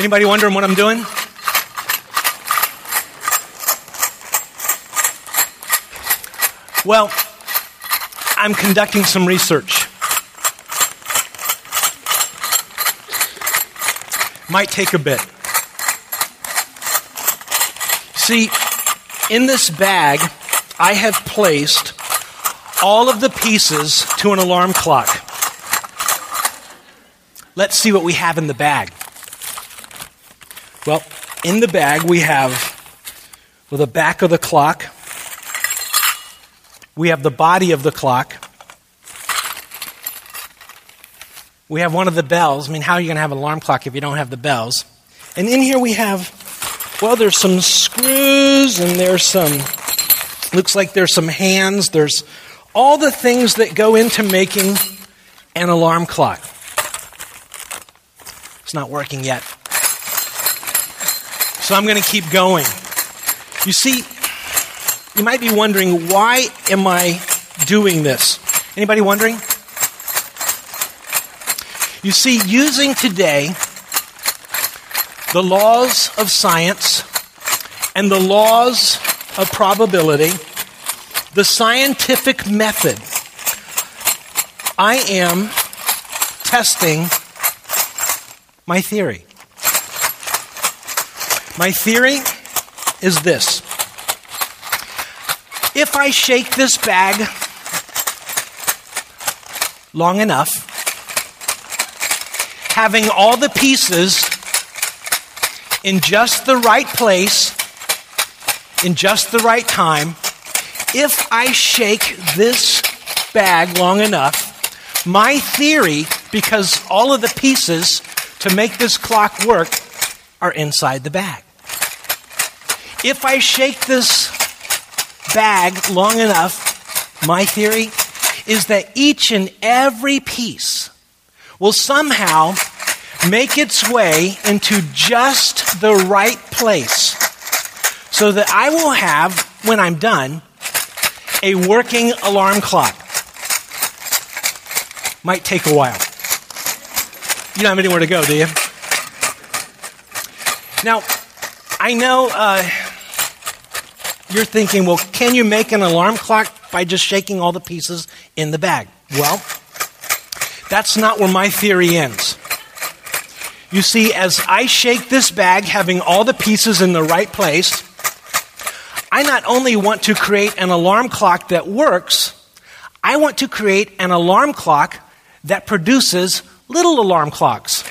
Anybody wondering what I'm doing? Well, I'm conducting some research. Might take a bit. See, in this bag, I have placed all of the pieces to an alarm clock. Let's see what we have in the bag. In the bag, we have well, the back of the clock, we have the body of the clock. We have one of the bells. I mean, how are you going to have an alarm clock if you don't have the bells? And in here we have, well, there's some screws and there's some, looks like there's some hands. There's all the things that go into making an alarm clock. It's not working yet. So I'm going to keep going. You see, you might be wondering, why am I doing this? Anybody wondering? You see, using today the laws of science and the laws of probability, the scientific method, I am testing my theory. My theory is this if I shake this bag long enough, having all the pieces in just the right place, in just the right time, if I shake this bag long enough, my theory, because all of the pieces to make this clock work are inside the bag. If I shake this bag long enough, my theory is that each and every piece will somehow make its way into just the right place so that I will have, when I'm done, a working alarm clock. Might take a while. You don't have anywhere to go, do you? Now, I know uh, you're thinking, well, can you make an alarm clock by just shaking all the pieces in the bag? Well, that's not where my theory ends. You see, as I shake this bag, having all the pieces in the right place, I not only want to create an alarm clock that works, I want to create an alarm clock that produces little alarm clocks.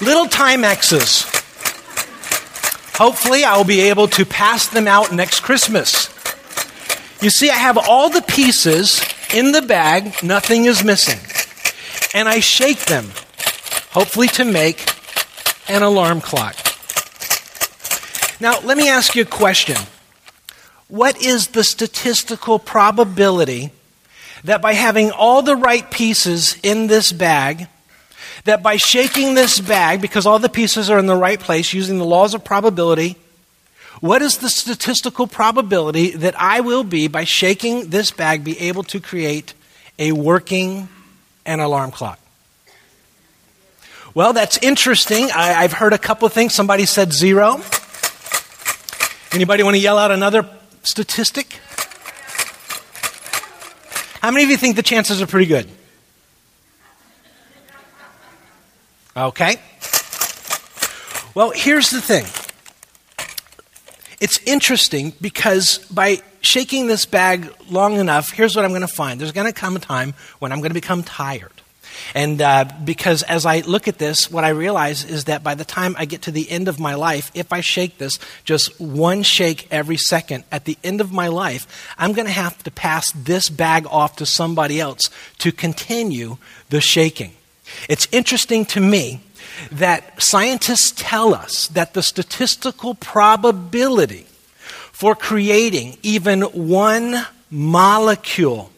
Little time Timexes Hopefully, I will be able to pass them out next Christmas. You see, I have all the pieces in the bag, nothing is missing. And I shake them, hopefully, to make an alarm clock. Now, let me ask you a question. What is the statistical probability that by having all the right pieces in this bag, that by shaking this bag, because all the pieces are in the right place using the laws of probability, what is the statistical probability that I will be, by shaking this bag, be able to create a working an alarm clock? Well, that's interesting. I, have heard a couple of things. Somebody said zero. Anybody want to yell out another statistic? How many of you think the chances are pretty good? Okay? Well, here's the thing. It's interesting because by shaking this bag long enough, here's what I'm going to find. There's going to come a time when I'm going to become tired. And uh, because as I look at this, what I realize is that by the time I get to the end of my life, if I shake this just one shake every second, at the end of my life, I'm going to have to pass this bag off to somebody else to continue the shaking. It's interesting to me that scientists tell us that the statistical probability for creating even one molecule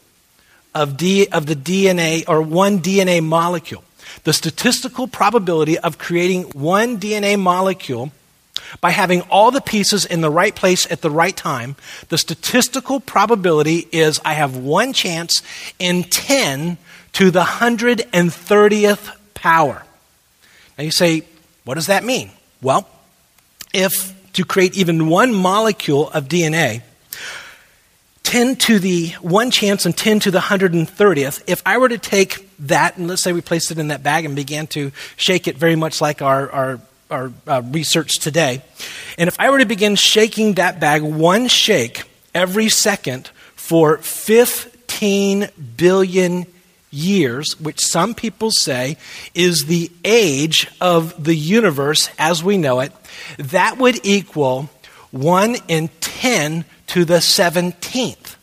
of, D, of the DNA or one DNA molecule, the statistical probability of creating one DNA molecule by having all the pieces in the right place at the right time, the statistical probability is I have one chance in 10 to the 130th power. Now you say, what does that mean? Well, if to create even one molecule of DNA, 10 to the 1 chance and 10 to the 130th, if I were to take that, and let's say we placed it in that bag and began to shake it very much like our, our, our uh, research today, and if I were to begin shaking that bag one shake every second for 15 billion years, which some people say is the age of the universe as we know it, that would equal 1 in 10 to the 17th,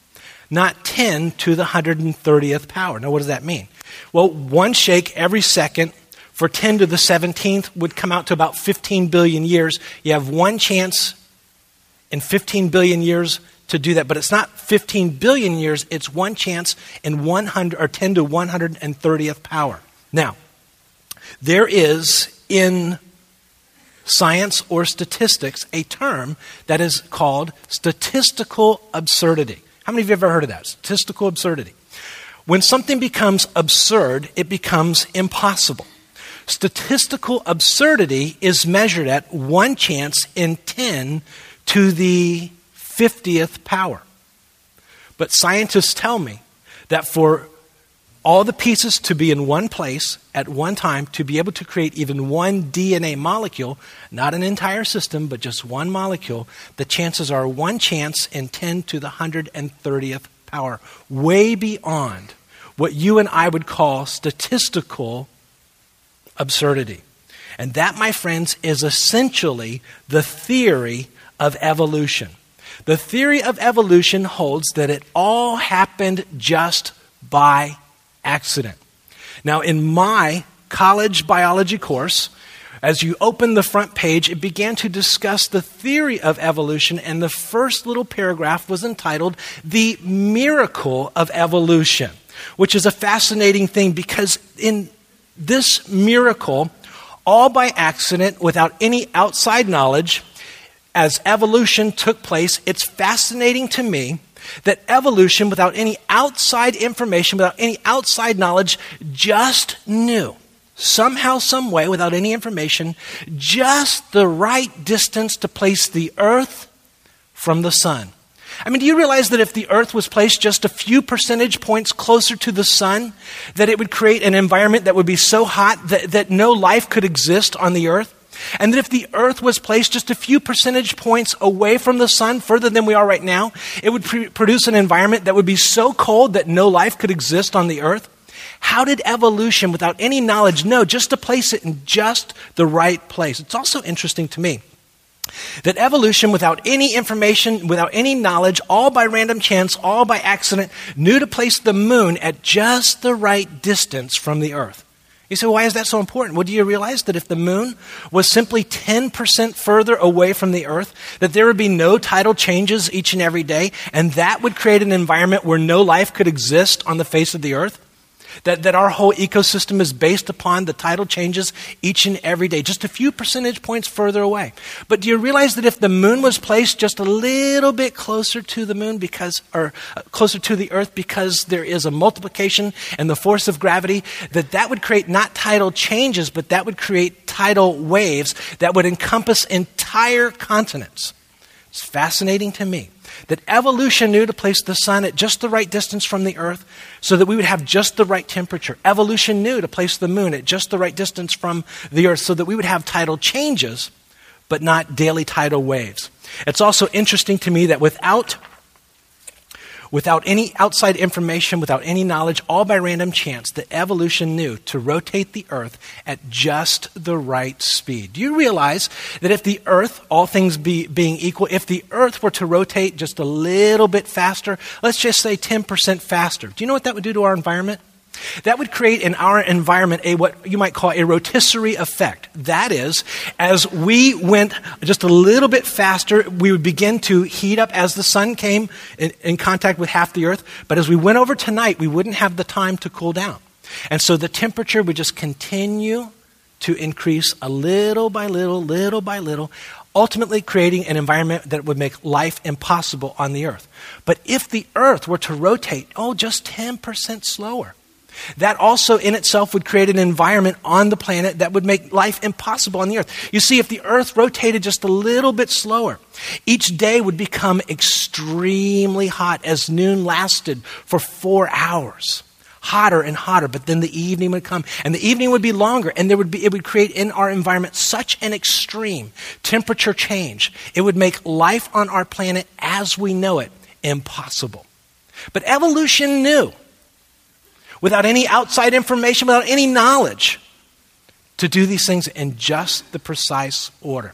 not 10 to the 130th power. Now, what does that mean? Well, one shake every second for 10 to the 17th would come out to about 15 billion years. You have one chance in 15 billion years to do that, but it's not 15 billion years, it's one chance in 100 or 10 to 130th power. Now, there is in science or statistics a term that is called statistical absurdity. How many of you have ever heard of that? Statistical absurdity. When something becomes absurd, it becomes impossible. Statistical absurdity is measured at one chance in 10 to the 50th power. But scientists tell me that for all the pieces to be in one place at one time to be able to create even one DNA molecule, not an entire system, but just one molecule, the chances are one chance in 10 to the 130th power, way beyond what you and I would call statistical absurdity. And that, my friends, is essentially the theory of evolution. The theory of evolution holds that it all happened just by accident. Now, in my college biology course, as you open the front page, it began to discuss the theory of evolution, and the first little paragraph was entitled The Miracle of Evolution, which is a fascinating thing because in this miracle, all by accident, without any outside knowledge, as evolution took place, it's fascinating to me that evolution, without any outside information, without any outside knowledge, just knew somehow, some way, without any information, just the right distance to place the earth from the sun. I mean, do you realize that if the earth was placed just a few percentage points closer to the sun, that it would create an environment that would be so hot that, that no life could exist on the earth? And that if the earth was placed just a few percentage points away from the sun, further than we are right now, it would pre- produce an environment that would be so cold that no life could exist on the earth? How did evolution, without any knowledge, know just to place it in just the right place? It's also interesting to me that evolution, without any information, without any knowledge, all by random chance, all by accident, knew to place the moon at just the right distance from the earth. You say, why is that so important? Well, do you realize that if the moon was simply 10% further away from the earth, that there would be no tidal changes each and every day, and that would create an environment where no life could exist on the face of the earth? That, that our whole ecosystem is based upon the tidal changes each and every day, just a few percentage points further away. But do you realize that if the moon was placed just a little bit closer to the moon because, or uh, closer to the earth because there is a multiplication and the force of gravity, that that would create not tidal changes, but that would create tidal waves that would encompass entire continents. It's fascinating to me that evolution knew to place the sun at just the right distance from the earth so that we would have just the right temperature. Evolution knew to place the moon at just the right distance from the earth so that we would have tidal changes, but not daily tidal waves. It's also interesting to me that without without any outside information, without any knowledge, all by random chance, that evolution knew to rotate the earth at just the right speed. Do you realize that if the earth, all things be, being equal, if the earth were to rotate just a little bit faster, let's just say 10% faster, do you know what that would do to our environment? That would create in our environment a what you might call a rotisserie effect. That is, as we went just a little bit faster, we would begin to heat up as the sun came in, in contact with half the earth. But as we went over tonight, we wouldn't have the time to cool down. And so the temperature would just continue to increase a little by little, little by little, ultimately creating an environment that would make life impossible on the earth. But if the earth were to rotate, oh, just 10% slower, That also in itself would create an environment on the planet that would make life impossible on the earth. You see, if the earth rotated just a little bit slower, each day would become extremely hot as noon lasted for four hours. Hotter and hotter, but then the evening would come, and the evening would be longer, and there would be, it would create in our environment such an extreme temperature change. It would make life on our planet as we know it impossible. But evolution knew without any outside information, without any knowledge, to do these things in just the precise order.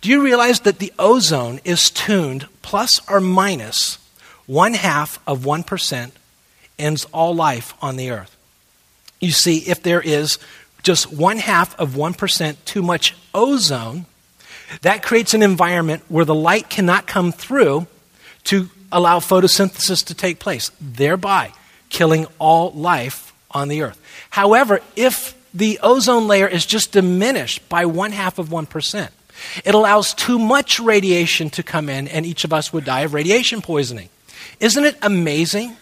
Do you realize that the ozone is tuned plus or minus one half of 1% ends all life on the earth? You see, if there is just one half of 1% too much ozone, that creates an environment where the light cannot come through to allow photosynthesis to take place, thereby killing all life on the earth. However, if the ozone layer is just diminished by one half of 1%, it allows too much radiation to come in, and each of us would die of radiation poisoning. Isn't it amazing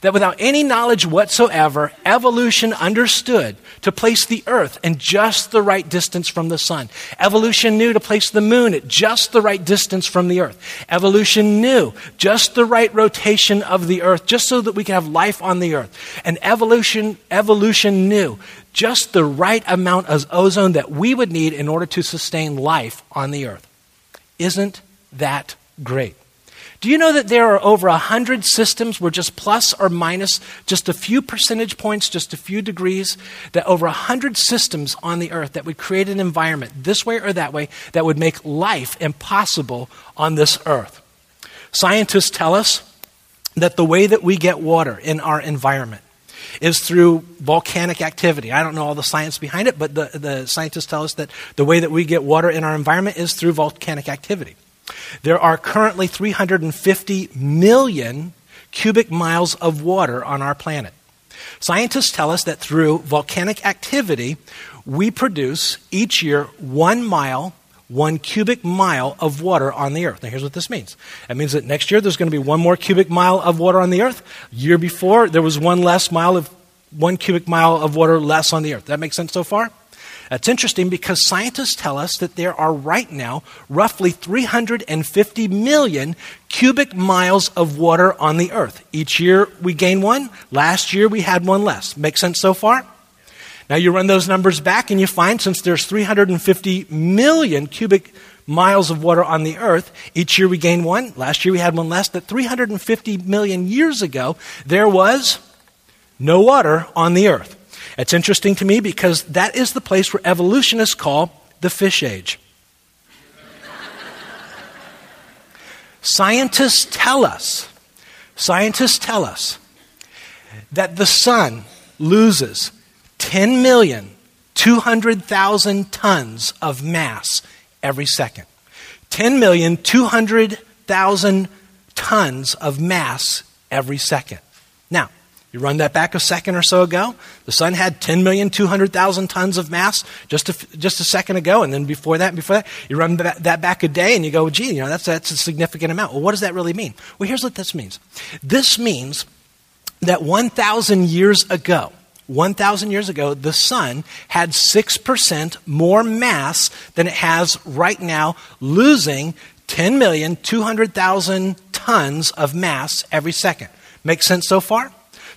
that without any knowledge whatsoever, evolution understood to place the earth in just the right distance from the sun. Evolution knew to place the moon at just the right distance from the earth. Evolution knew just the right rotation of the earth just so that we could have life on the earth. And evolution, evolution knew just the right amount of ozone that we would need in order to sustain life on the earth. Isn't that great? Do you know that there are over a hundred systems where just plus or minus just a few percentage points, just a few degrees, that over a hundred systems on the earth that would create an environment this way or that way that would make life impossible on this earth? Scientists tell us that the way that we get water in our environment is through volcanic activity. I don't know all the science behind it, but the, the scientists tell us that the way that we get water in our environment is through volcanic activity. There are currently 350 million cubic miles of water on our planet. Scientists tell us that through volcanic activity, we produce each year one mile, one cubic mile of water on the earth. Now, here's what this means. That means that next year there's going to be one more cubic mile of water on the earth. Year before, there was one less mile of one cubic mile of water less on the earth. That makes sense so far? That's interesting because scientists tell us that there are right now roughly 350 million cubic miles of water on the earth. Each year we gain one. Last year we had one less. Make sense so far? Now you run those numbers back and you find since there's 350 million cubic miles of water on the earth, each year we gain one. Last year we had one less. That 350 million years ago, there was no water on the earth. It's interesting to me because that is the place where evolutionists call the fish age. scientists tell us, scientists tell us that the sun loses 10 million 200,000 tons of mass every second. 10 million 200,000 tons of mass every second. Now, you run that back a second or so ago. The sun had 10,200,000 tons of mass just a, just a second ago. And then before that, before that, you run that back a day and you go, gee, you know, that's, that's a significant amount. Well, what does that really mean? Well, here's what this means. This means that 1,000 years ago, 1,000 years ago, the sun had 6% more mass than it has right now, losing 10,200,000 tons of mass every second. Make sense so far?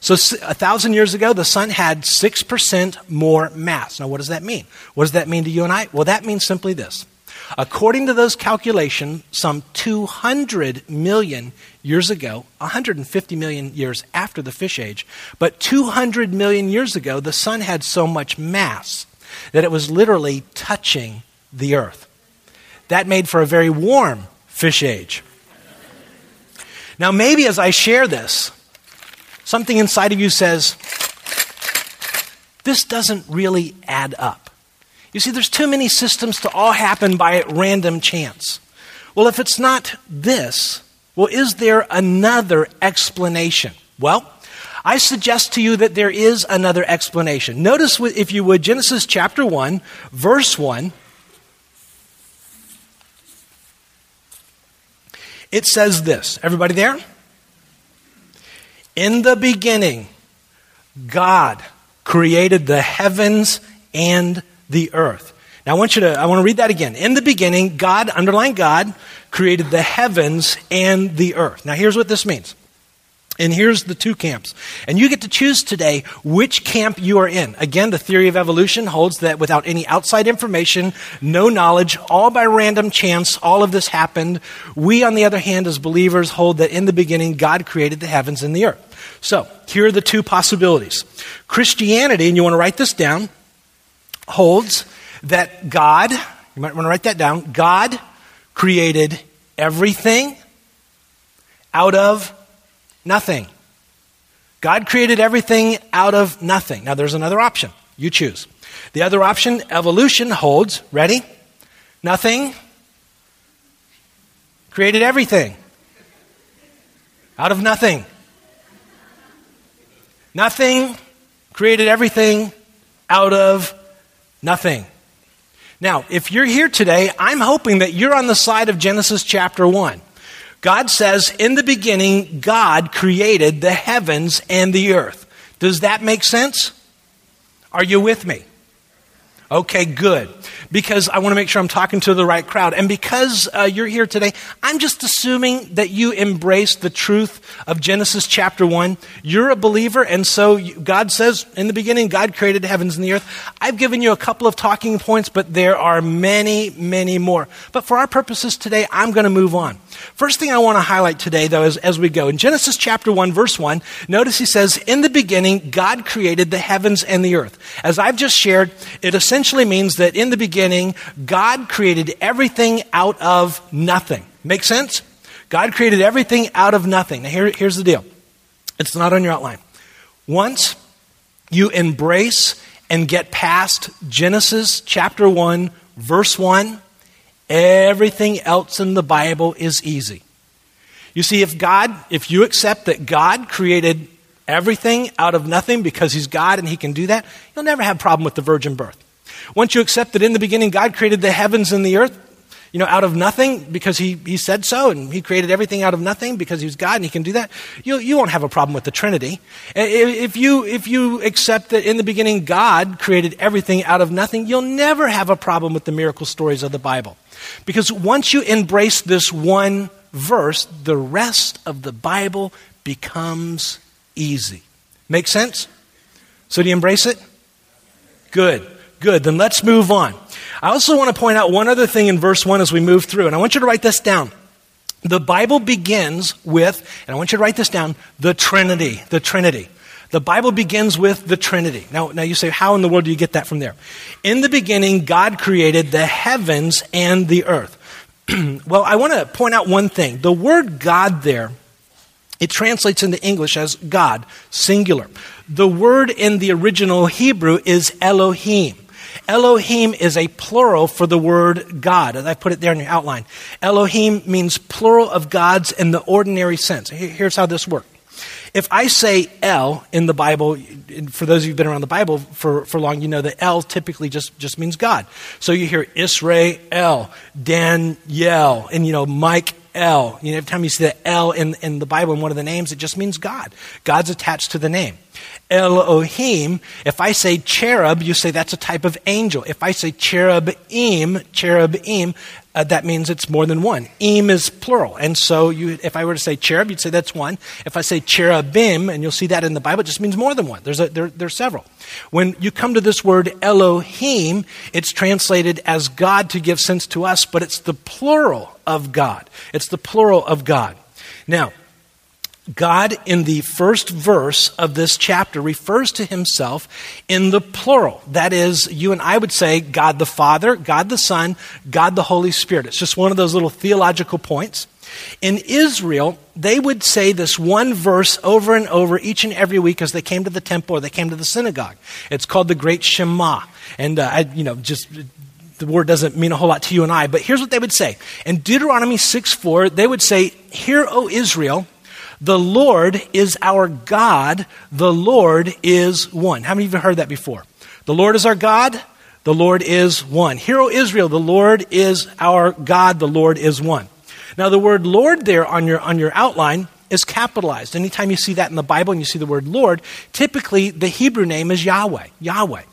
So, a thousand years ago, the sun had 6% more mass. Now, what does that mean? What does that mean to you and I? Well, that means simply this. According to those calculations, some 200 million years ago, 150 million years after the fish age, but 200 million years ago, the sun had so much mass that it was literally touching the earth. That made for a very warm fish age. Now, maybe as I share this, something inside of you says, this doesn't really add up. You see, there's too many systems to all happen by random chance. Well, if it's not this, well, is there another explanation? Well, I suggest to you that there is another explanation. Notice, if you would, Genesis chapter 1, verse 1. It says this. Everybody there? In the beginning, God created the heavens and the earth. Now I want you to, I want to read that again. In the beginning, God, underline God, created the heavens and the earth. Now here's what this means. And here's the two camps. And you get to choose today which camp you are in. Again, the theory of evolution holds that without any outside information, no knowledge, all by random chance, all of this happened. We, on the other hand, as believers, hold that in the beginning, God created the heavens and the earth. So, here are the two possibilities. Christianity, and you want to write this down, holds that God, you might want to write that down, God created everything out of Nothing. God created everything out of nothing. Now, there's another option. You choose. The other option, evolution, holds. Ready? Nothing. Created everything. Out of nothing. Nothing created everything out of nothing. Now, if you're here today, I'm hoping that you're on the side of Genesis chapter 1. God says, in the beginning, God created the heavens and the earth. Does that make sense? Are you with me? Okay, good. Because I want to make sure I'm talking to the right crowd. And because uh, you're here today, I'm just assuming that you embrace the truth of Genesis chapter 1. You're a believer, and so God says, in the beginning, God created the heavens and the earth. I've given you a couple of talking points, but there are many, many more. But for our purposes today, I'm going to move on. First thing I want to highlight today, though, is as we go. In Genesis chapter 1, verse 1, notice he says, In the beginning, God created the heavens and the earth. As I've just shared, it essentially means that in the beginning, God created everything out of nothing. Make sense? God created everything out of nothing. Now, here, here's the deal it's not on your outline. Once you embrace and get past Genesis chapter 1, verse 1, Everything else in the Bible is easy. You see, if God, if you accept that God created everything out of nothing because He's God and He can do that, you'll never have a problem with the virgin birth. Once you accept that in the beginning God created the heavens and the earth, you know, out of nothing because he, he said so and he created everything out of nothing because he's God and he can do that, you, you won't have a problem with the Trinity. If you, if you accept that in the beginning God created everything out of nothing, you'll never have a problem with the miracle stories of the Bible. Because once you embrace this one verse, the rest of the Bible becomes easy. Make sense? So do you embrace it? Good, good. Then let's move on. I also want to point out one other thing in verse 1 as we move through, and I want you to write this down. The Bible begins with, and I want you to write this down, the Trinity. The Trinity. The Bible begins with the Trinity. Now, now you say, how in the world do you get that from there? In the beginning, God created the heavens and the earth. well, I want to point out one thing. The word God there, it translates into English as God, singular. The word in the original Hebrew is Elohim. Elohim is a plural for the word God. I put it there in your outline. Elohim means plural of gods in the ordinary sense. Here's how this works. If I say El in the Bible, for those of you who've been around the Bible for, for long, you know that El typically just, just means God. So you hear Israel, Daniel, and you know, Mike El. You know, every time you see the El in, in the Bible in one of the names, it just means God. God's attached to the name. Elohim, if I say cherub, you say that's a type of angel. If I say cherubim, cherubim, uh, that means it's more than one. Im is plural. And so you, if I were to say cherub, you'd say that's one. If I say cherubim, and you'll see that in the Bible, it just means more than one. There's, a, there, there's several. When you come to this word Elohim, it's translated as God to give sense to us, but it's the plural of God. It's the plural of God. Now, God, in the first verse of this chapter, refers to himself in the plural. That is, you and I would say God the Father, God the Son, God the Holy Spirit. It's just one of those little theological points. In Israel, they would say this one verse over and over each and every week as they came to the temple or they came to the synagogue. It's called the Great Shema. And, uh, I, you know, just the word doesn't mean a whole lot to you and I, but here's what they would say. In Deuteronomy 6 4, they would say, Hear, O Israel, the Lord is our God. The Lord is one. How many of you have heard that before? The Lord is our God. The Lord is one. Hear, O Israel, the Lord is our God. The Lord is one. Now, the word Lord there on your, on your outline is capitalized. Anytime you see that in the Bible and you see the word Lord, typically the Hebrew name is Yahweh. Yahweh.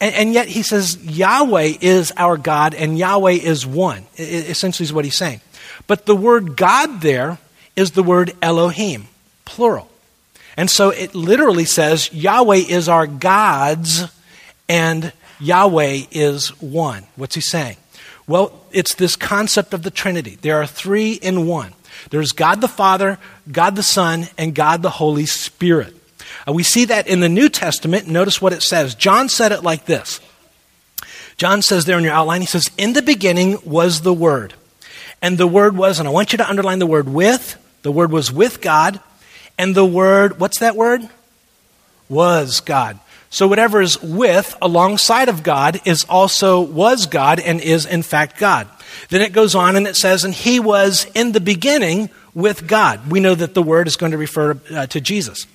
And, and yet he says Yahweh is our God and Yahweh is one, it, essentially, is what he's saying. But the word God there is the word Elohim, plural. And so it literally says Yahweh is our gods and Yahweh is one. What's he saying? Well, it's this concept of the Trinity. There are three in one. There's God the Father, God the Son, and God the Holy Spirit. Uh, we see that in the New Testament. Notice what it says. John said it like this. John says there in your outline, he says, In the beginning was the Word. And the Word was, and I want you to underline the word with, the Word was with God, and the Word, what's that word? Was God. So whatever is with, alongside of God, is also was God and is in fact God. Then it goes on and it says, and he was in the beginning with God. We know that the word is going to refer uh, to Jesus.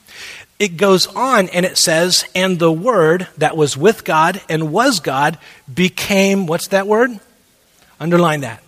It goes on and it says, and the word that was with God and was God became, what's that word? Underline that.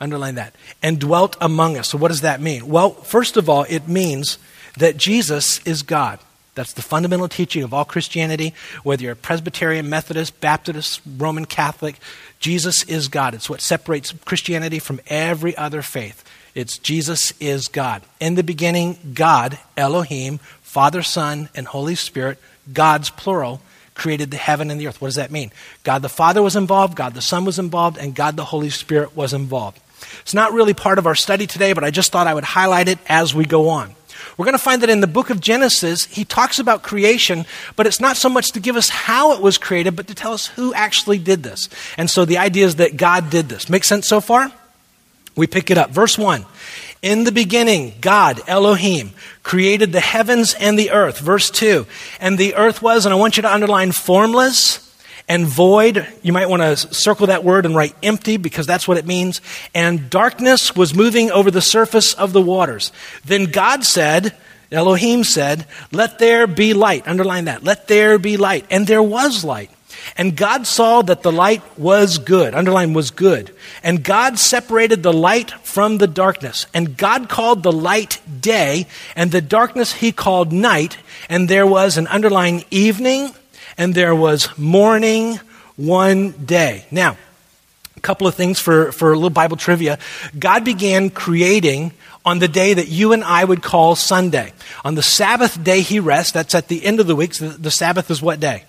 Underline that. And dwelt among us. So what does that mean? Well, first of all, it means that Jesus is God. That's the fundamental teaching of all Christianity, whether you're a Presbyterian, Methodist, Baptist, Roman Catholic. Jesus is God. It's what separates Christianity from every other faith. It's Jesus is God. In the beginning, God, Elohim, Father, Son, and Holy Spirit, God's plural, created the heaven and the earth. What does that mean? God the Father was involved, God the Son was involved, and God the Holy Spirit was involved. It's not really part of our study today, but I just thought I would highlight it as we go on. We're going to find that in the book of Genesis, he talks about creation, but it's not so much to give us how it was created, but to tell us who actually did this. And so the idea is that God did this. Make sense so far? We pick it up. Verse 1. In the beginning, God, Elohim, created the heavens and the earth. Verse 2. And the earth was, and I want you to underline formless and void, you might want to circle that word and write empty because that's what it means. And darkness was moving over the surface of the waters. Then God said, Elohim said, Let there be light. Underline that. Let there be light. And there was light. And God saw that the light was good. Underline was good. And God separated the light from the darkness. And God called the light day, and the darkness he called night. And there was an underline evening and there was morning one day. Now, a couple of things for, for a little Bible trivia. God began creating on the day that you and I would call Sunday. On the Sabbath day, he rests. That's at the end of the week. So the Sabbath is what day?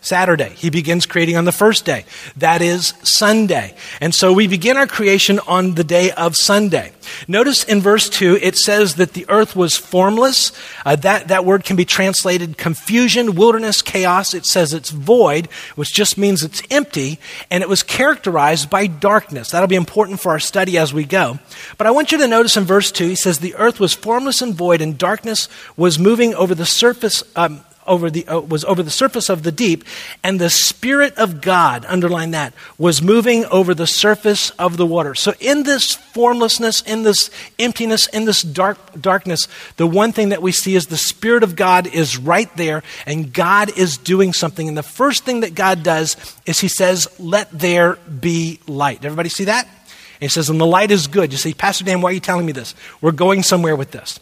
Saturday. He begins creating on the first day. That is Sunday. And so we begin our creation on the day of Sunday. Notice in verse 2, it says that the earth was formless. Uh, that, that word can be translated confusion, wilderness, chaos. It says it's void, which just means it's empty. And it was characterized by darkness. That'll be important for our study as we go. But I want you to notice in verse 2, he says the earth was formless and void, and darkness was moving over the surface. Um, over the, uh, was over the surface of the deep, and the Spirit of God, underline that, was moving over the surface of the water. So, in this formlessness, in this emptiness, in this dark, darkness, the one thing that we see is the Spirit of God is right there, and God is doing something. And the first thing that God does is He says, Let there be light. Everybody see that? And he says, And the light is good. You say, Pastor Dan, why are you telling me this? We're going somewhere with this.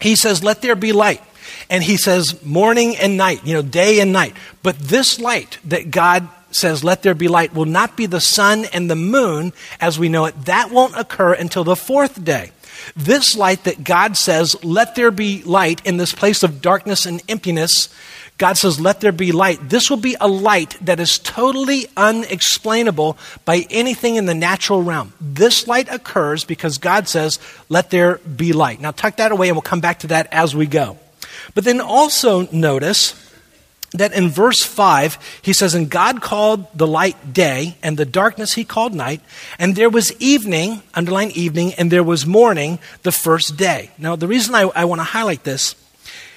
He says, Let there be light. And he says morning and night, you know, day and night. But this light that God says, let there be light, will not be the sun and the moon as we know it. That won't occur until the fourth day. This light that God says, let there be light in this place of darkness and emptiness, God says, let there be light. This will be a light that is totally unexplainable by anything in the natural realm. This light occurs because God says, let there be light. Now, tuck that away and we'll come back to that as we go. But then also notice that in verse 5, he says, And God called the light day, and the darkness he called night, and there was evening, underline evening, and there was morning the first day. Now, the reason I, I want to highlight this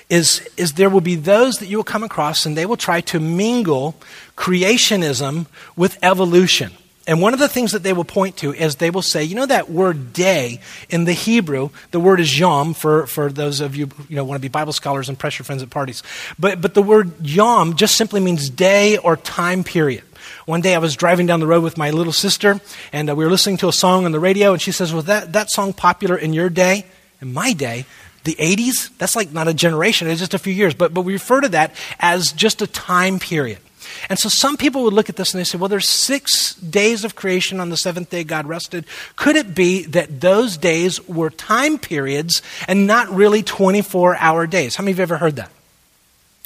is, is there will be those that you will come across, and they will try to mingle creationism with evolution. And one of the things that they will point to is they will say, you know, that word day in the Hebrew, the word is yom for, for those of you you know want to be Bible scholars and press your friends at parties. But, but the word yom just simply means day or time period. One day I was driving down the road with my little sister, and uh, we were listening to a song on the radio, and she says, Was that, that song popular in your day? In my day, the 80s, that's like not a generation, it's just a few years, but, but we refer to that as just a time period. And so some people would look at this and they say, well, there's six days of creation on the seventh day God rested. Could it be that those days were time periods and not really 24 hour days? How many of you ever heard that?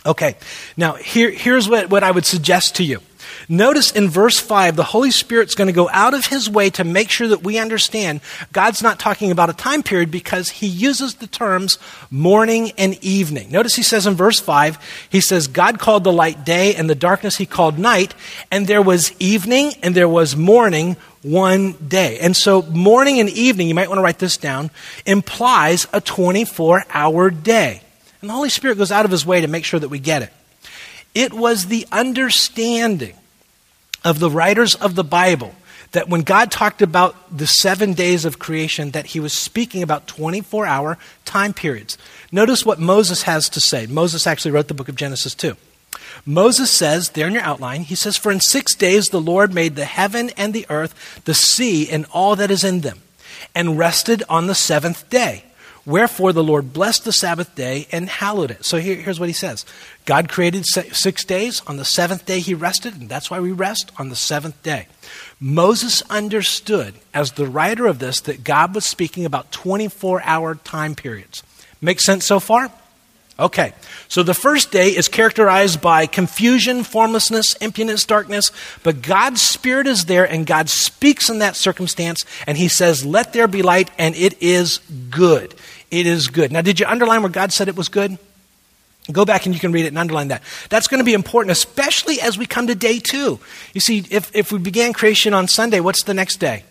Okay, now here, here's what, what I would suggest to you. Notice in verse 5, the Holy Spirit's going to go out of his way to make sure that we understand God's not talking about a time period because he uses the terms morning and evening. Notice he says in verse 5, he says, God called the light day and the darkness he called night, and there was evening and there was morning one day. And so morning and evening, you might want to write this down, implies a 24 hour day. And the Holy Spirit goes out of his way to make sure that we get it. It was the understanding of the writers of the Bible that when God talked about the seven days of creation, that he was speaking about 24 hour time periods. Notice what Moses has to say. Moses actually wrote the book of Genesis too. Moses says, there in your outline, he says, For in six days the Lord made the heaven and the earth, the sea, and all that is in them, and rested on the seventh day. Wherefore the Lord blessed the Sabbath day and hallowed it. So here, here's what he says God created six days. On the seventh day he rested, and that's why we rest on the seventh day. Moses understood, as the writer of this, that God was speaking about 24 hour time periods. Make sense so far? Okay, so the first day is characterized by confusion, formlessness, emptiness, darkness, but God's Spirit is there and God speaks in that circumstance and He says, Let there be light, and it is good. It is good. Now, did you underline where God said it was good? Go back and you can read it and underline that. That's going to be important, especially as we come to day two. You see, if, if we began creation on Sunday, what's the next day?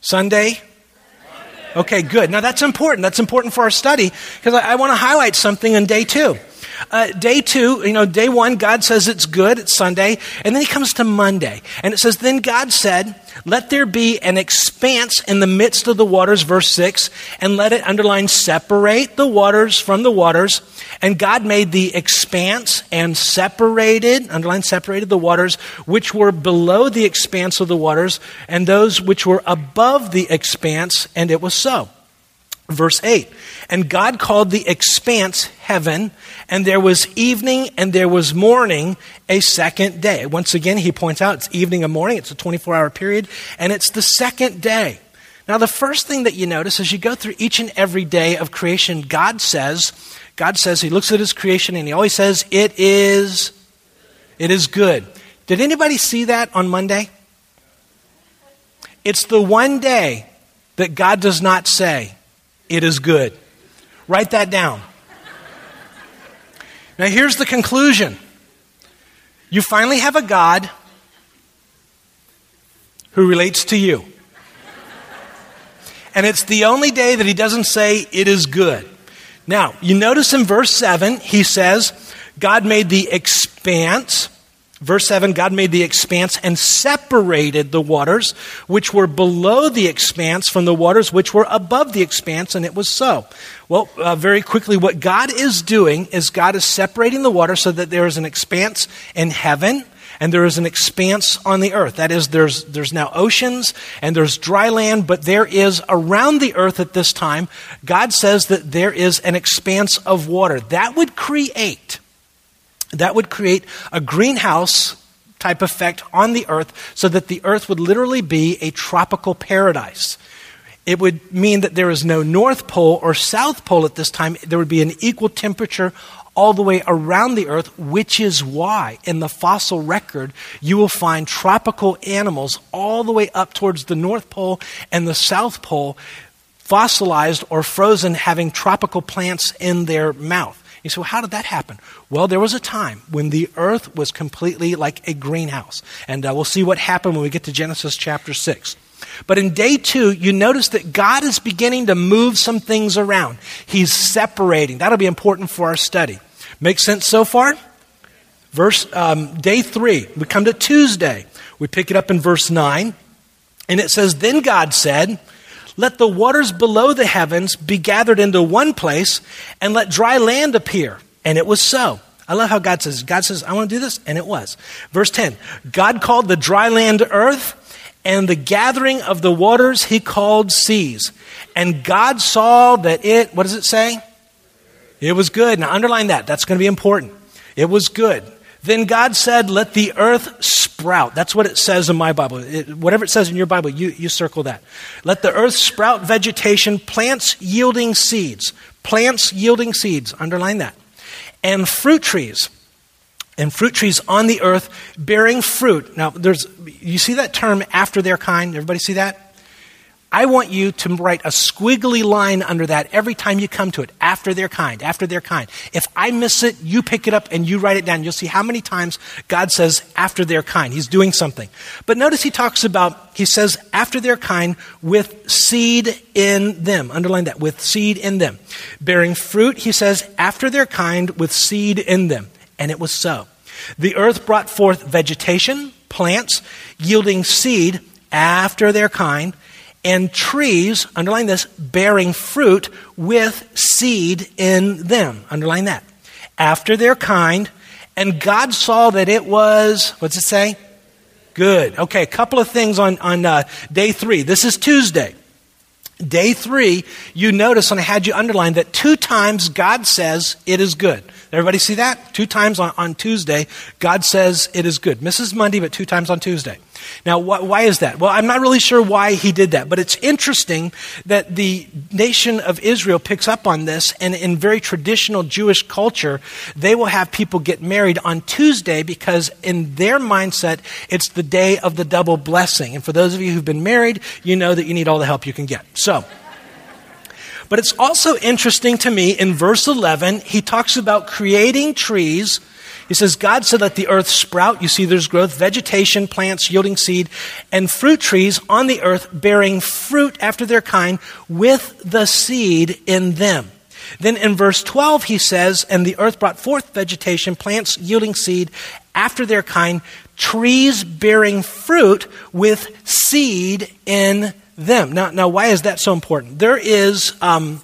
Sunday? Okay, good. Now that's important. That's important for our study because I, I want to highlight something on day two. Uh, day two, you know, day one, God says it's good, it's Sunday, and then he comes to Monday, and it says, Then God said, Let there be an expanse in the midst of the waters, verse 6, and let it, underline, separate the waters from the waters. And God made the expanse and separated, underline, separated the waters which were below the expanse of the waters, and those which were above the expanse, and it was so. Verse 8 And God called the expanse heaven, and there was evening and there was morning a second day. Once again, he points out it's evening and morning, it's a 24 hour period, and it's the second day. Now, the first thing that you notice as you go through each and every day of creation, God says, God says, He looks at His creation and He always says, It is, it is good. Did anybody see that on Monday? It's the one day that God does not say, it is good. Write that down. Now, here's the conclusion you finally have a God who relates to you. And it's the only day that he doesn't say it is good. Now, you notice in verse 7, he says, God made the expanse Verse 7 God made the expanse and separated the waters which were below the expanse from the waters which were above the expanse, and it was so. Well, uh, very quickly, what God is doing is God is separating the water so that there is an expanse in heaven and there is an expanse on the earth. That is, there's, there's now oceans and there's dry land, but there is around the earth at this time, God says that there is an expanse of water. That would create that would create a greenhouse type effect on the earth so that the earth would literally be a tropical paradise. It would mean that there is no North Pole or South Pole at this time. There would be an equal temperature all the way around the earth, which is why in the fossil record you will find tropical animals all the way up towards the North Pole and the South Pole fossilized or frozen, having tropical plants in their mouth. You say, well, how did that happen? Well, there was a time when the earth was completely like a greenhouse. And uh, we'll see what happened when we get to Genesis chapter 6. But in day two, you notice that God is beginning to move some things around. He's separating. That'll be important for our study. Make sense so far? Verse um, day three, we come to Tuesday. We pick it up in verse nine, and it says, "Then God said." Let the waters below the heavens be gathered into one place, and let dry land appear. And it was so. I love how God says, God says, I want to do this, and it was. Verse 10 God called the dry land earth, and the gathering of the waters he called seas. And God saw that it, what does it say? It was good. Now underline that. That's going to be important. It was good. Then God said, Let the earth sprout. That's what it says in my Bible. It, whatever it says in your Bible, you, you circle that. Let the earth sprout vegetation, plants yielding seeds. Plants yielding seeds. Underline that. And fruit trees. And fruit trees on the earth bearing fruit. Now, there's, you see that term after their kind? Everybody see that? I want you to write a squiggly line under that every time you come to it, after their kind, after their kind. If I miss it, you pick it up and you write it down. You'll see how many times God says after their kind. He's doing something. But notice he talks about, he says after their kind with seed in them. Underline that, with seed in them. Bearing fruit, he says after their kind with seed in them. And it was so. The earth brought forth vegetation, plants, yielding seed after their kind and trees, underline this, bearing fruit with seed in them. Underline that. After their kind, and God saw that it was, what's it say? Good. Okay, a couple of things on, on uh, day three. This is Tuesday. Day three, you notice, and I had you underline that two times God says it is good. Everybody see that? Two times on, on Tuesday, God says it is good. Mrs. Monday, but two times on Tuesday. Now, wh- why is that? Well, I'm not really sure why he did that, but it's interesting that the nation of Israel picks up on this, and in very traditional Jewish culture, they will have people get married on Tuesday because in their mindset, it's the day of the double blessing. And for those of you who've been married, you know that you need all the help you can get. So, but it's also interesting to me in verse 11, he talks about creating trees he says, God said, let the earth sprout. You see, there's growth, vegetation, plants yielding seed, and fruit trees on the earth bearing fruit after their kind with the seed in them. Then in verse 12, he says, And the earth brought forth vegetation, plants yielding seed after their kind, trees bearing fruit with seed in them. Now, now why is that so important? There is um,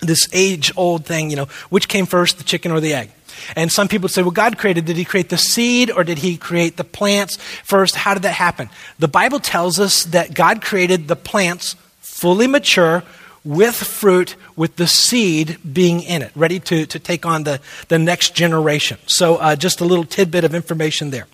this age old thing, you know, which came first, the chicken or the egg? And some people say, well, God created, did he create the seed or did he create the plants first? How did that happen? The Bible tells us that God created the plants fully mature with fruit, with the seed being in it, ready to, to take on the, the next generation. So, uh, just a little tidbit of information there.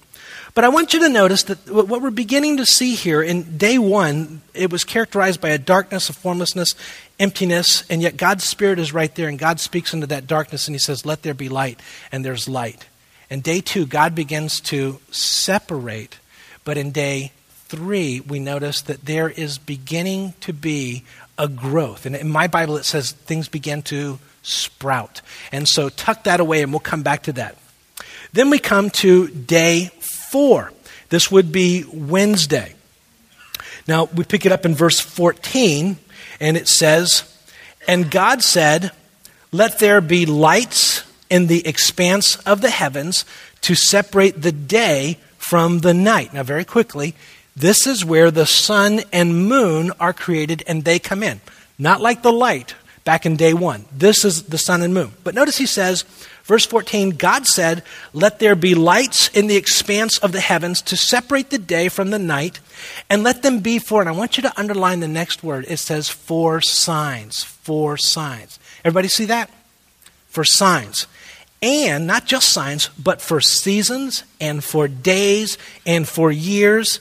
But I want you to notice that what we're beginning to see here in day one, it was characterized by a darkness, a formlessness, emptiness, and yet God's Spirit is right there, and God speaks into that darkness, and He says, Let there be light, and there's light. And day two, God begins to separate, but in day three, we notice that there is beginning to be a growth. And in my Bible, it says things begin to sprout. And so tuck that away, and we'll come back to that. Then we come to day 4. This would be Wednesday. Now, we pick it up in verse 14, and it says, And God said, Let there be lights in the expanse of the heavens to separate the day from the night. Now, very quickly, this is where the sun and moon are created and they come in. Not like the light back in day one. This is the sun and moon. But notice he says, Verse 14 God said, Let there be lights in the expanse of the heavens to separate the day from the night, and let them be for, and I want you to underline the next word. It says, For signs. For signs. Everybody see that? For signs. And not just signs, but for seasons and for days and for years.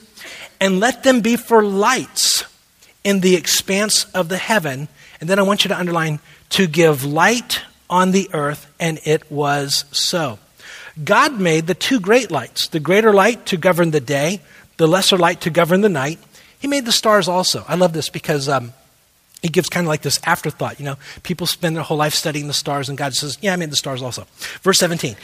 And let them be for lights in the expanse of the heaven. And then I want you to underline to give light on the earth, and it was so. God made the two great lights the greater light to govern the day, the lesser light to govern the night. He made the stars also. I love this because um, it gives kind of like this afterthought. You know, people spend their whole life studying the stars, and God says, Yeah, I made the stars also. Verse 17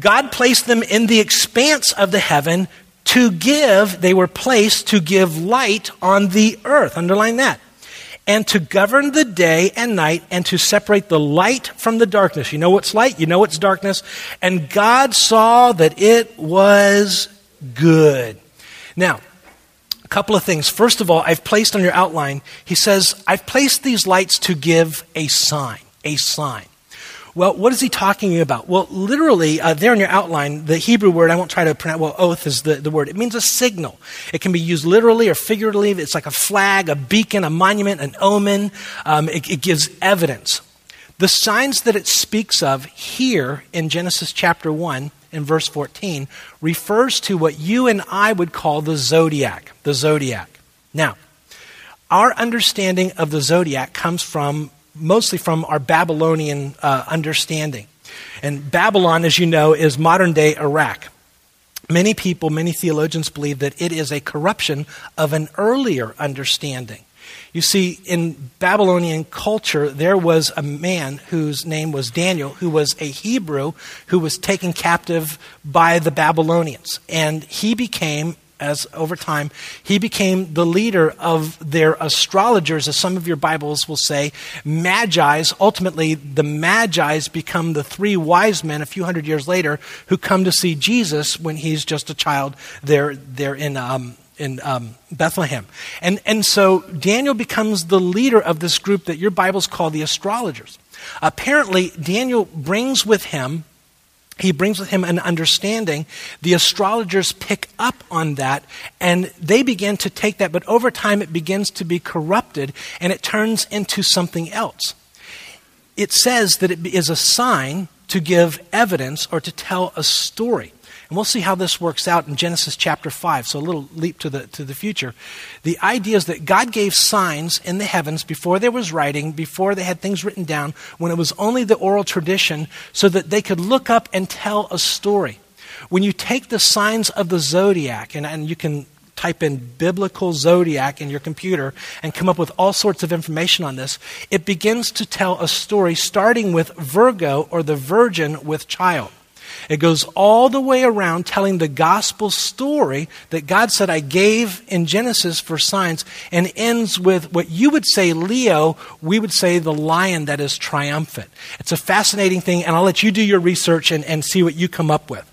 God placed them in the expanse of the heaven to give, they were placed to give light on the earth. Underline that and to govern the day and night and to separate the light from the darkness. You know what's light, you know what's darkness. And God saw that it was good. Now, a couple of things. First of all, I've placed on your outline, he says, I've placed these lights to give a sign. A sign. Well, what is he talking about? Well, literally, uh, there in your outline, the Hebrew word, I won't try to pronounce, well, oath is the, the word. It means a signal. It can be used literally or figuratively. It's like a flag, a beacon, a monument, an omen. Um, it, it gives evidence. The signs that it speaks of here in Genesis chapter 1 in verse 14 refers to what you and I would call the zodiac. The zodiac. Now, our understanding of the zodiac comes from mostly from our Babylonian uh, understanding. And Babylon, as you know, is modern day Iraq. Many people, many theologians believe that it is a corruption of an earlier understanding. You see, in Babylonian culture, there was a man whose name was Daniel, who was a Hebrew who was taken captive by the Babylonians. And he became as over time he became the leader of their astrologers as some of your bibles will say magi's ultimately the magi's become the three wise men a few hundred years later who come to see jesus when he's just a child there there in um, in um, Bethlehem. And, and so Daniel becomes the leader of this group that your Bibles call the astrologers. Apparently, Daniel brings with him he brings with him an understanding. The astrologers pick up on that and they begin to take that, but over time it begins to be corrupted and it turns into something else. It says that it is a sign to give evidence or to tell a story. And we'll see how this works out in Genesis chapter 5. So, a little leap to the, to the future. The idea is that God gave signs in the heavens before there was writing, before they had things written down, when it was only the oral tradition, so that they could look up and tell a story. When you take the signs of the zodiac, and, and you can type in biblical zodiac in your computer and come up with all sorts of information on this, it begins to tell a story starting with Virgo or the virgin with child. It goes all the way around telling the gospel story that God said, I gave in Genesis for signs, and ends with what you would say Leo, we would say the lion that is triumphant. It's a fascinating thing, and I'll let you do your research and, and see what you come up with.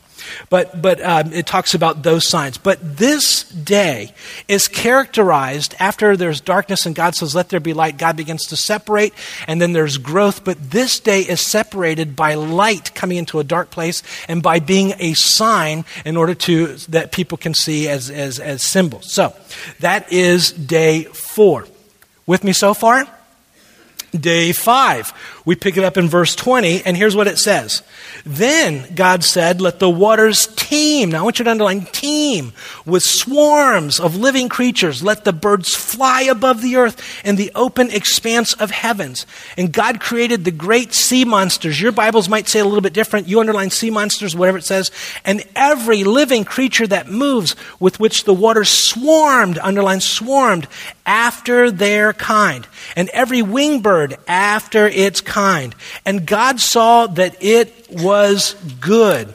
But, but um, it talks about those signs. But this day is characterized after there's darkness and God says, Let there be light. God begins to separate, and then there's growth. But this day is separated by light coming into a dark place and by being a sign in order to that people can see as, as, as symbols. So that is day four. With me so far? Day five. We pick it up in verse 20, and here's what it says. Then God said, Let the waters teem. Now I want you to underline teem with swarms of living creatures. Let the birds fly above the earth in the open expanse of heavens. And God created the great sea monsters. Your Bibles might say a little bit different. You underline sea monsters, whatever it says. And every living creature that moves with which the waters swarmed, underline swarmed, after their kind. And every wing bird after its kind kind. And God saw that it was good.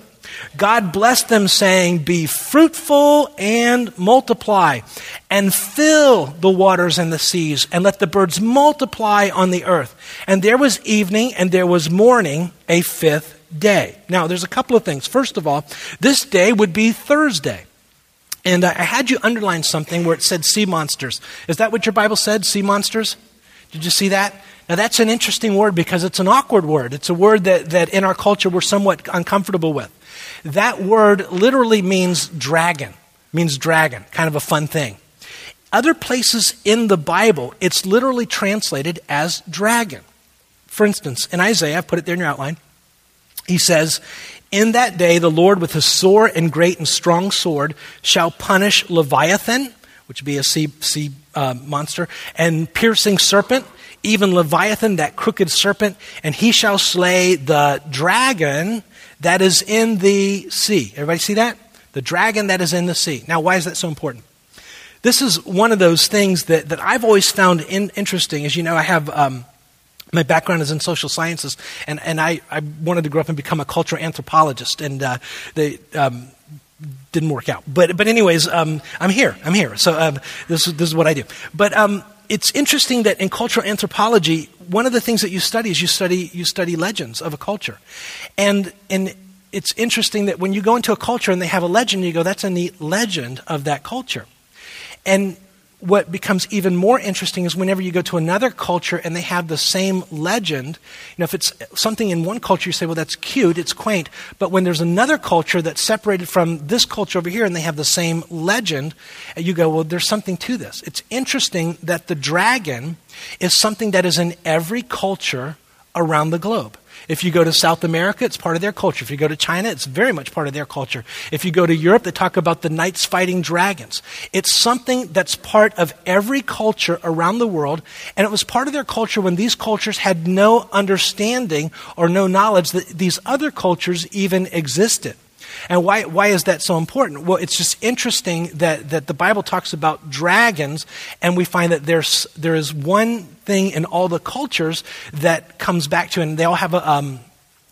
God blessed them, saying, Be fruitful and multiply, and fill the waters and the seas, and let the birds multiply on the earth. And there was evening, and there was morning, a fifth day. Now, there's a couple of things. First of all, this day would be Thursday. And I had you underline something where it said sea monsters. Is that what your Bible said, sea monsters? Did you see that? Now, that's an interesting word because it's an awkward word. It's a word that, that in our culture we're somewhat uncomfortable with. That word literally means dragon, means dragon, kind of a fun thing. Other places in the Bible, it's literally translated as dragon. For instance, in Isaiah, I've put it there in your outline, he says, In that day the Lord with his sore and great and strong sword shall punish Leviathan, which would be a sea, sea uh, monster, and piercing serpent even Leviathan, that crooked serpent, and he shall slay the dragon that is in the sea. Everybody see that? The dragon that is in the sea. Now, why is that so important? This is one of those things that, that I've always found in, interesting. As you know, I have. Um, my background is in social sciences, and, and I, I wanted to grow up and become a cultural anthropologist, and uh, they um, didn't work out. But, but anyways, um, I'm here. I'm here. So um, this, this is what I do. But um, it's interesting that in cultural anthropology, one of the things that you study is you study, you study legends of a culture. And, and it's interesting that when you go into a culture and they have a legend, you go, that's a neat legend of that culture. And what becomes even more interesting is whenever you go to another culture and they have the same legend. You know, if it's something in one culture, you say, well, that's cute, it's quaint. But when there's another culture that's separated from this culture over here and they have the same legend, you go, well, there's something to this. It's interesting that the dragon is something that is in every culture around the globe. If you go to South America, it's part of their culture. If you go to China, it's very much part of their culture. If you go to Europe, they talk about the knights fighting dragons. It's something that's part of every culture around the world, and it was part of their culture when these cultures had no understanding or no knowledge that these other cultures even existed. And why, why is that so important? Well, it's just interesting that, that the Bible talks about dragons, and we find that there's, there is one thing in all the cultures that comes back to, and they all have a, um,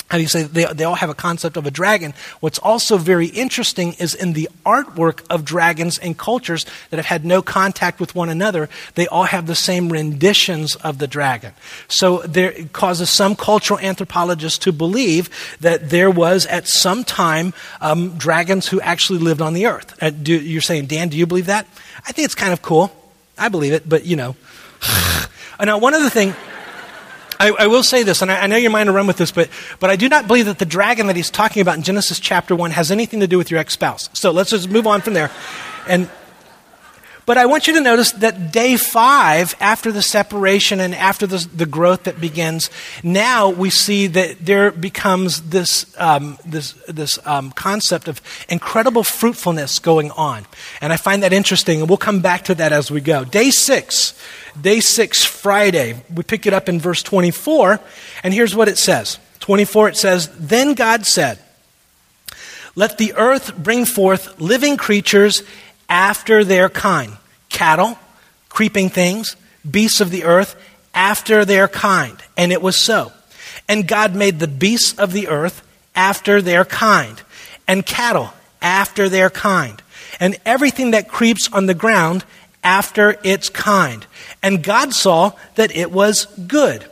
how do you say, they, they all have a concept of a dragon. What's also very interesting is in the artwork of dragons and cultures that have had no contact with one another, they all have the same renditions of the dragon. So there, it causes some cultural anthropologists to believe that there was at some time um, dragons who actually lived on the earth. Uh, do, you're saying, Dan, do you believe that? I think it's kind of cool. I believe it, but you know. now, one other thing. I, I, will say this, and I, I, know your mind will run with this, but, but I do not believe that the dragon that he's talking about in Genesis chapter 1 has anything to do with your ex spouse. So let's just move on from there. And, but I want you to notice that day five, after the separation and after the, the growth that begins, now we see that there becomes this, um, this, this um, concept of incredible fruitfulness going on. And I find that interesting, and we'll come back to that as we go. Day six day six, Friday. We pick it up in verse 24, and here's what it says 24, it says, Then God said, Let the earth bring forth living creatures after their kind cattle, creeping things, beasts of the earth, after their kind. And it was so. And God made the beasts of the earth after their kind, and cattle after their kind, and everything that creeps on the ground after its kind. And God saw that it was good.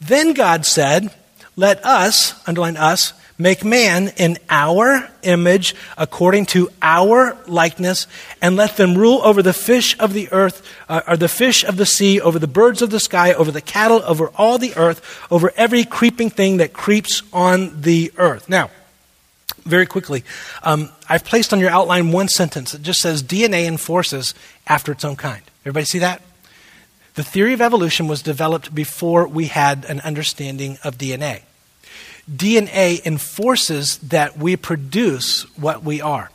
Then God said, Let us, underline us, make man in our image according to our likeness and let them rule over the fish of the earth uh, or the fish of the sea over the birds of the sky over the cattle over all the earth over every creeping thing that creeps on the earth now very quickly, um, I've placed on your outline one sentence that just says DNA enforces after its own kind. Everybody see that? The theory of evolution was developed before we had an understanding of DNA. DNA enforces that we produce what we are.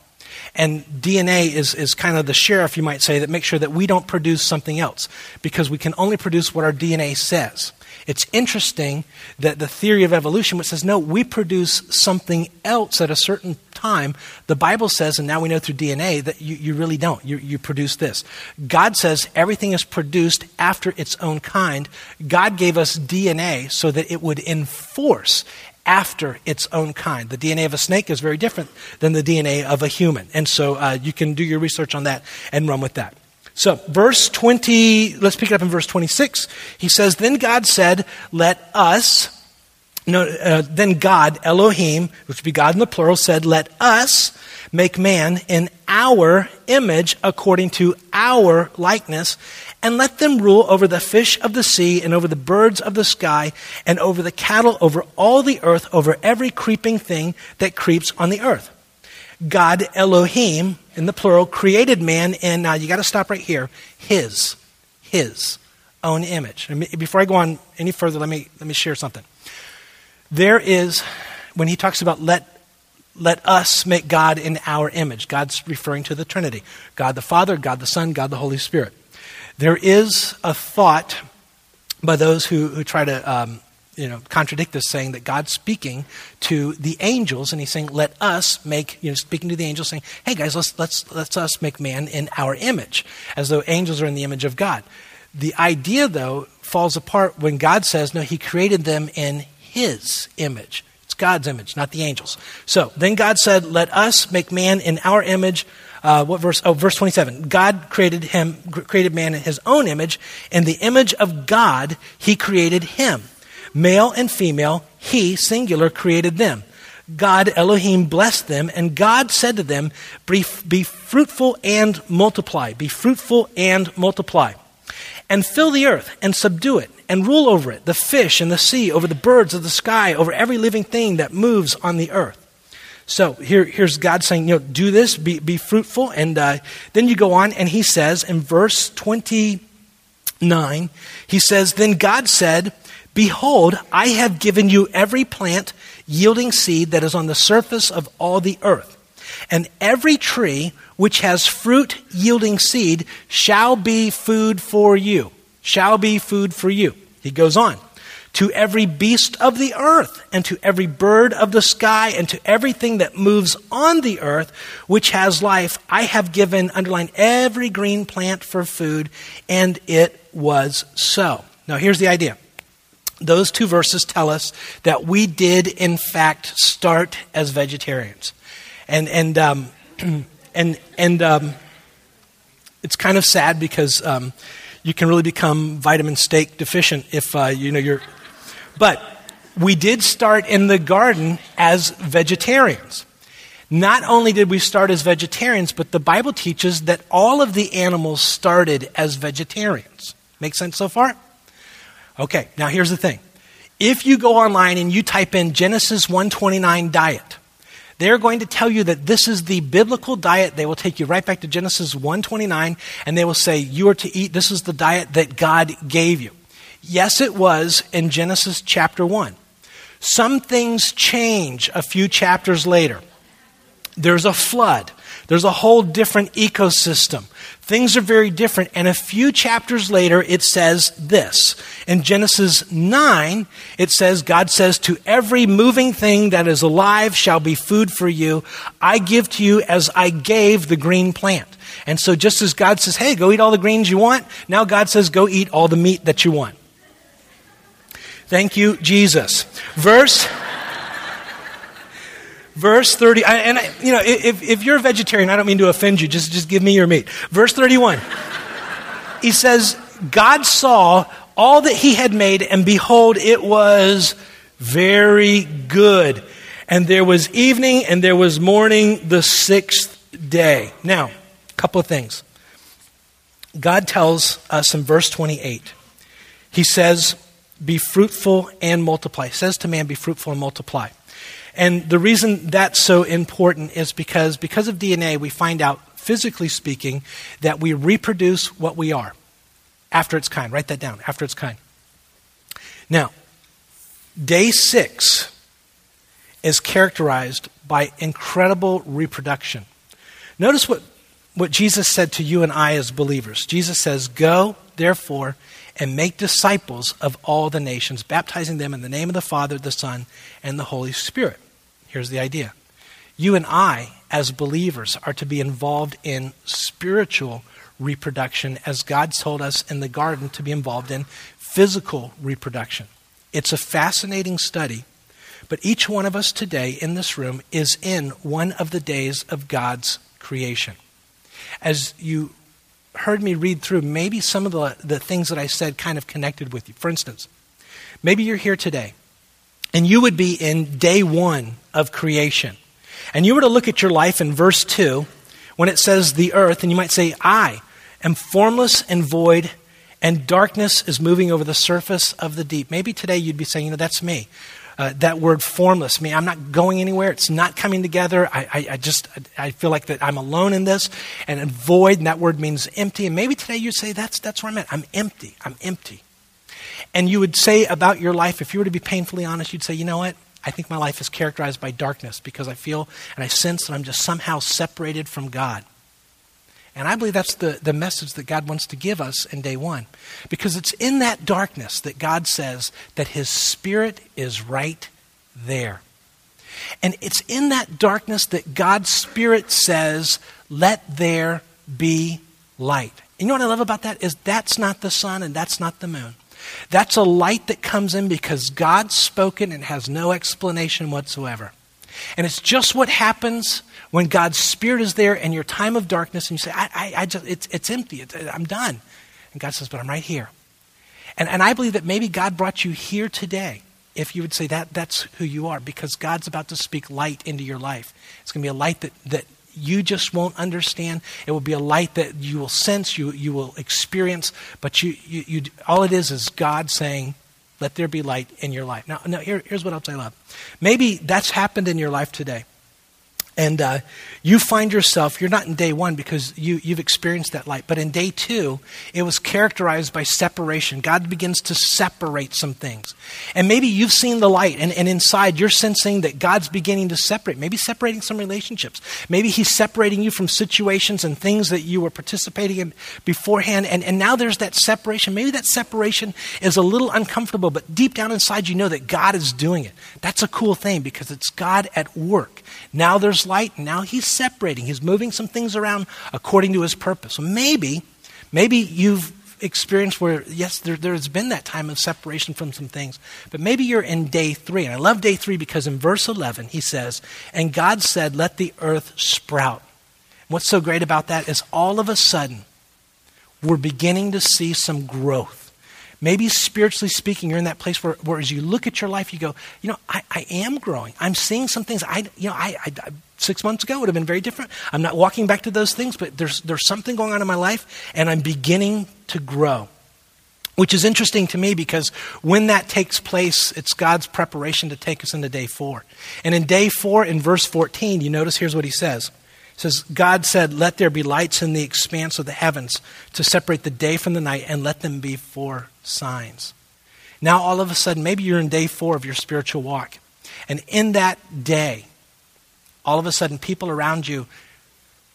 And DNA is, is kind of the sheriff, you might say, that makes sure that we don't produce something else because we can only produce what our DNA says. It's interesting that the theory of evolution, which says, no, we produce something else at a certain time, the Bible says, and now we know through DNA, that you, you really don't. You, you produce this. God says everything is produced after its own kind. God gave us DNA so that it would enforce after its own kind. The DNA of a snake is very different than the DNA of a human. And so uh, you can do your research on that and run with that. So, verse 20, let's pick it up in verse 26. He says, Then God said, Let us, no, uh, then God, Elohim, which would be God in the plural, said, Let us make man in our image according to our likeness, and let them rule over the fish of the sea, and over the birds of the sky, and over the cattle, over all the earth, over every creeping thing that creeps on the earth. God Elohim, in the plural, created man in, now you got to stop right here, his, his own image. Before I go on any further, let me, let me share something. There is, when he talks about let, let us make God in our image, God's referring to the Trinity God the Father, God the Son, God the Holy Spirit. There is a thought by those who, who try to um, you know, contradict this, saying that God's speaking to the angels, and He's saying, "Let us make," you know, speaking to the angels, saying, "Hey guys, let's let's let's us make man in our image," as though angels are in the image of God. The idea, though, falls apart when God says, "No, He created them in His image." God's image, not the angels. So then God said, "Let us make man in our image." Uh, what verse? Oh, verse 27. God created him, created man in his own image. In the image of God, he created him. Male and female, he, singular, created them. God Elohim blessed them, and God said to them, Be, be fruitful and multiply. Be fruitful and multiply. And fill the earth and subdue it and rule over it, the fish in the sea, over the birds of the sky, over every living thing that moves on the earth. So here, here's God saying, you know, do this, be, be fruitful. And uh, then you go on, and he says in verse 29, he says, Then God said, Behold, I have given you every plant yielding seed that is on the surface of all the earth. And every tree which has fruit yielding seed shall be food for you. Shall be food for you. He goes on. To every beast of the earth, and to every bird of the sky, and to everything that moves on the earth, which has life, I have given, underline, every green plant for food, and it was so. Now, here's the idea those two verses tell us that we did, in fact, start as vegetarians. And, and, um, and, and um, it's kind of sad because um, you can really become vitamin steak deficient if uh, you know you're. But we did start in the garden as vegetarians. Not only did we start as vegetarians, but the Bible teaches that all of the animals started as vegetarians. Make sense so far? Okay, now here's the thing. If you go online and you type in Genesis 129 diet, they're going to tell you that this is the biblical diet. They will take you right back to Genesis 129 and they will say, You are to eat, this is the diet that God gave you. Yes, it was in Genesis chapter 1. Some things change a few chapters later. There's a flood. There's a whole different ecosystem. Things are very different. And a few chapters later, it says this. In Genesis 9, it says, God says, To every moving thing that is alive shall be food for you. I give to you as I gave the green plant. And so, just as God says, Hey, go eat all the greens you want, now God says, Go eat all the meat that you want. Thank you, Jesus. Verse verse 30 and you know if, if you're a vegetarian i don't mean to offend you just, just give me your meat. Verse 31 he says god saw all that he had made and behold it was very good. And there was evening and there was morning the sixth day. Now a couple of things. God tells us in verse 28 he says be fruitful and multiply. He says to man be fruitful and multiply and the reason that's so important is because because of DNA, we find out, physically speaking, that we reproduce what we are after its kind. Write that down, after its kind. Now, day six is characterized by incredible reproduction. Notice what, what Jesus said to you and I as believers. Jesus says, Go, therefore, and make disciples of all the nations, baptizing them in the name of the Father, the Son, and the Holy Spirit. Here's the idea you and I, as believers, are to be involved in spiritual reproduction as God told us in the garden to be involved in physical reproduction. It's a fascinating study, but each one of us today in this room is in one of the days of God's creation. As you heard me read through, maybe some of the, the things that I said kind of connected with you. For instance, maybe you're here today and you would be in day one of creation. And you were to look at your life in verse 2 when it says the earth, and you might say, I am formless and void, and darkness is moving over the surface of the deep. Maybe today you'd be saying, you know, that's me. Uh, that word formless, me, I'm not going anywhere. It's not coming together. I, I, I just, I feel like that I'm alone in this. And void, and that word means empty. And maybe today you'd say, that's, that's where I'm at. I'm empty. I'm empty. And you would say about your life, if you were to be painfully honest, you'd say, you know what? I think my life is characterized by darkness because I feel and I sense that I'm just somehow separated from God. And I believe that's the, the message that God wants to give us in day one. Because it's in that darkness that God says that His Spirit is right there. And it's in that darkness that God's Spirit says, let there be light. And you know what I love about that? Is that's not the sun and that's not the moon. That's a light that comes in because God's spoken and has no explanation whatsoever. And it's just what happens when God's Spirit is there and your time of darkness and you say, I, I, I just, it's, it's empty. It's, uh, I'm done. And God says, But I'm right here. And, and I believe that maybe God brought you here today if you would say that that's who you are because God's about to speak light into your life. It's going to be a light that, that you just won't understand. It will be a light that you will sense, you, you will experience, but you, you, you, all it is is God saying, let there be light in your life. Now, now here, here's what else I love. Maybe that's happened in your life today. And uh, you find yourself, you're not in day one because you, you've experienced that light, but in day two, it was characterized by separation. God begins to separate some things. And maybe you've seen the light, and, and inside you're sensing that God's beginning to separate, maybe separating some relationships. Maybe He's separating you from situations and things that you were participating in beforehand, and, and now there's that separation. Maybe that separation is a little uncomfortable, but deep down inside you know that God is doing it. That's a cool thing because it's God at work. Now there's light, and now He's separating. He's moving some things around according to His purpose. So maybe, maybe you've experienced where, yes, there, there's been that time of separation from some things, but maybe you're in day three. And I love day three because in verse 11, He says, And God said, Let the earth sprout. What's so great about that is all of a sudden, we're beginning to see some growth Maybe spiritually speaking, you're in that place where, where as you look at your life, you go, you know, I, I am growing. I'm seeing some things. I, you know, I, I, six months ago would have been very different. I'm not walking back to those things, but there's, there's something going on in my life, and I'm beginning to grow. Which is interesting to me because when that takes place, it's God's preparation to take us into day four. And in day four, in verse 14, you notice here's what he says says, God said, Let there be lights in the expanse of the heavens to separate the day from the night, and let them be for signs. Now, all of a sudden, maybe you're in day four of your spiritual walk. And in that day, all of a sudden, people around you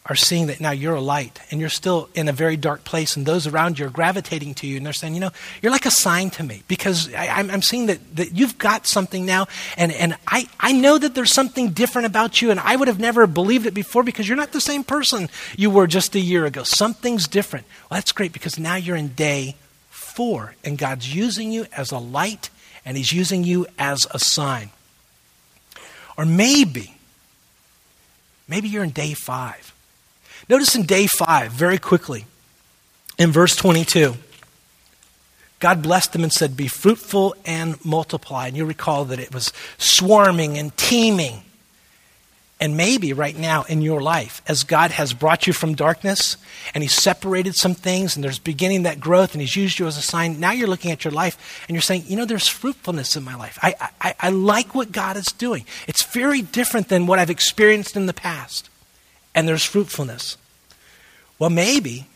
are seeing that now you're a light and you're still in a very dark place, and those around you are gravitating to you and they're saying, You know, you're like a sign to me because I, am seeing that, that you've got something now, and, and I, I know that there's something different about you, and I would have never believed it before because you're not the same person you were just a year ago. Something's different. Well, that's great because now you're in day four, and God's using you as a light and He's using you as a sign. Or maybe, maybe you're in day five Notice in day five, very quickly, in verse 22, God blessed them and said, Be fruitful and multiply. And you recall that it was swarming and teeming. And maybe right now in your life, as God has brought you from darkness and He's separated some things and there's beginning that growth and He's used you as a sign, now you're looking at your life and you're saying, you know, there's fruitfulness in my life. I, I, I like what God is doing. It's very different than what I've experienced in the past and there's fruitfulness. Well, maybe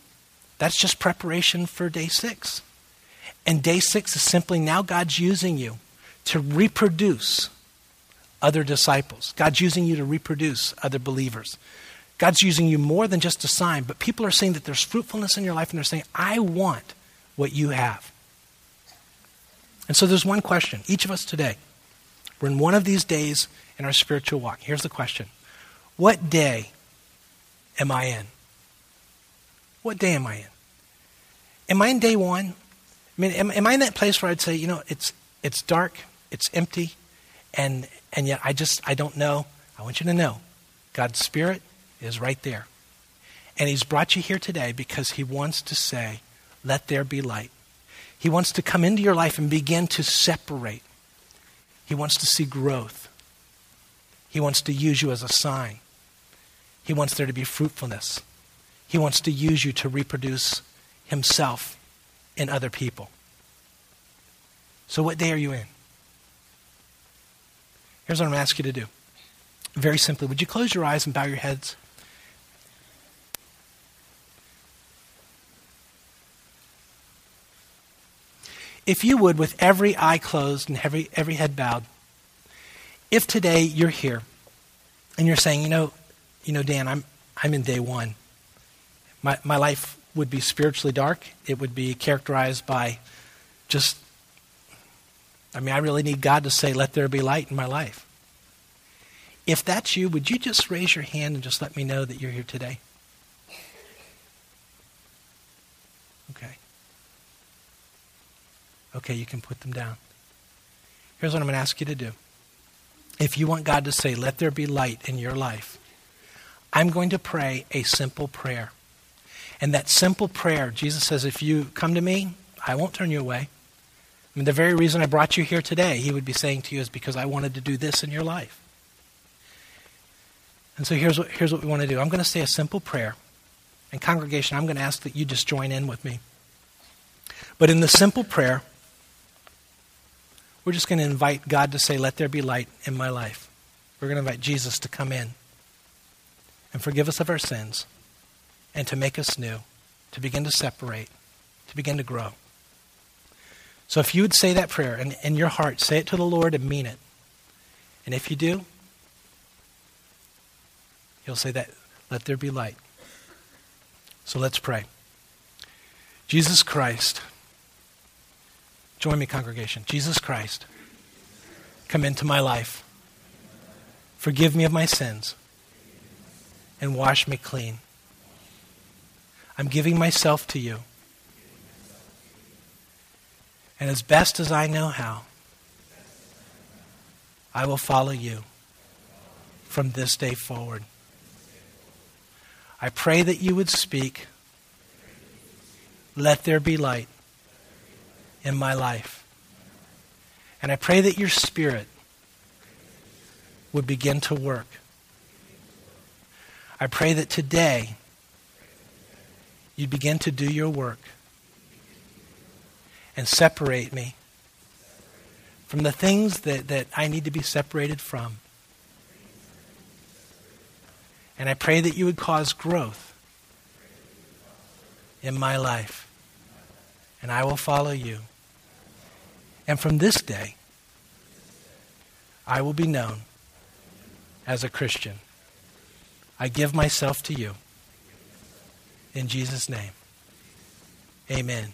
that's just preparation for day six. And day six is simply now God's using you to reproduce other disciples. God's using you to reproduce other believers. God's using you more than just a sign, but people are saying that there's fruitfulness in your life and they're saying, I want what you have. And so there's one question. Each of us today, we're in one of these days in our spiritual walk. Here's the question What day am I in? What day am I in? Am I in day one? I mean, am, am I in that place where I'd say, you know, it's, it's dark, it's empty, and, and yet I just, I don't know. I want you to know God's Spirit is right there. And He's brought you here today because He wants to say, let there be light. He wants to come into your life and begin to separate. He wants to see growth. He wants to use you as a sign. He wants there to be fruitfulness. He wants to use you to reproduce himself in other people. So, what day are you in? Here's what I'm going to ask you to do. Very simply, would you close your eyes and bow your heads? If you would, with every eye closed and every, every head bowed, if today you're here and you're saying, you know, you know, Dan, I'm, I'm in day one. My, my life would be spiritually dark. It would be characterized by just, I mean, I really need God to say, let there be light in my life. If that's you, would you just raise your hand and just let me know that you're here today? Okay. Okay, you can put them down. Here's what I'm going to ask you to do. If you want God to say, let there be light in your life, I'm going to pray a simple prayer. And that simple prayer, Jesus says, if you come to me, I won't turn you away. I mean, the very reason I brought you here today, he would be saying to you, is because I wanted to do this in your life. And so here's what, here's what we want to do I'm going to say a simple prayer. And, congregation, I'm going to ask that you just join in with me. But in the simple prayer, we're just going to invite God to say, Let there be light in my life. We're going to invite Jesus to come in and forgive us of our sins and to make us new, to begin to separate, to begin to grow. So if you would say that prayer in, in your heart, say it to the Lord and mean it. And if you do, you'll say that, let there be light. So let's pray. Jesus Christ, join me, congregation. Jesus Christ, come into my life. Forgive me of my sins and wash me clean. I'm giving myself to you. And as best as I know how, I will follow you from this day forward. I pray that you would speak, let there be light in my life. And I pray that your spirit would begin to work. I pray that today you begin to do your work and separate me from the things that, that I need to be separated from. And I pray that you would cause growth in my life. And I will follow you. And from this day, I will be known as a Christian. I give myself to you. In Jesus' name, amen.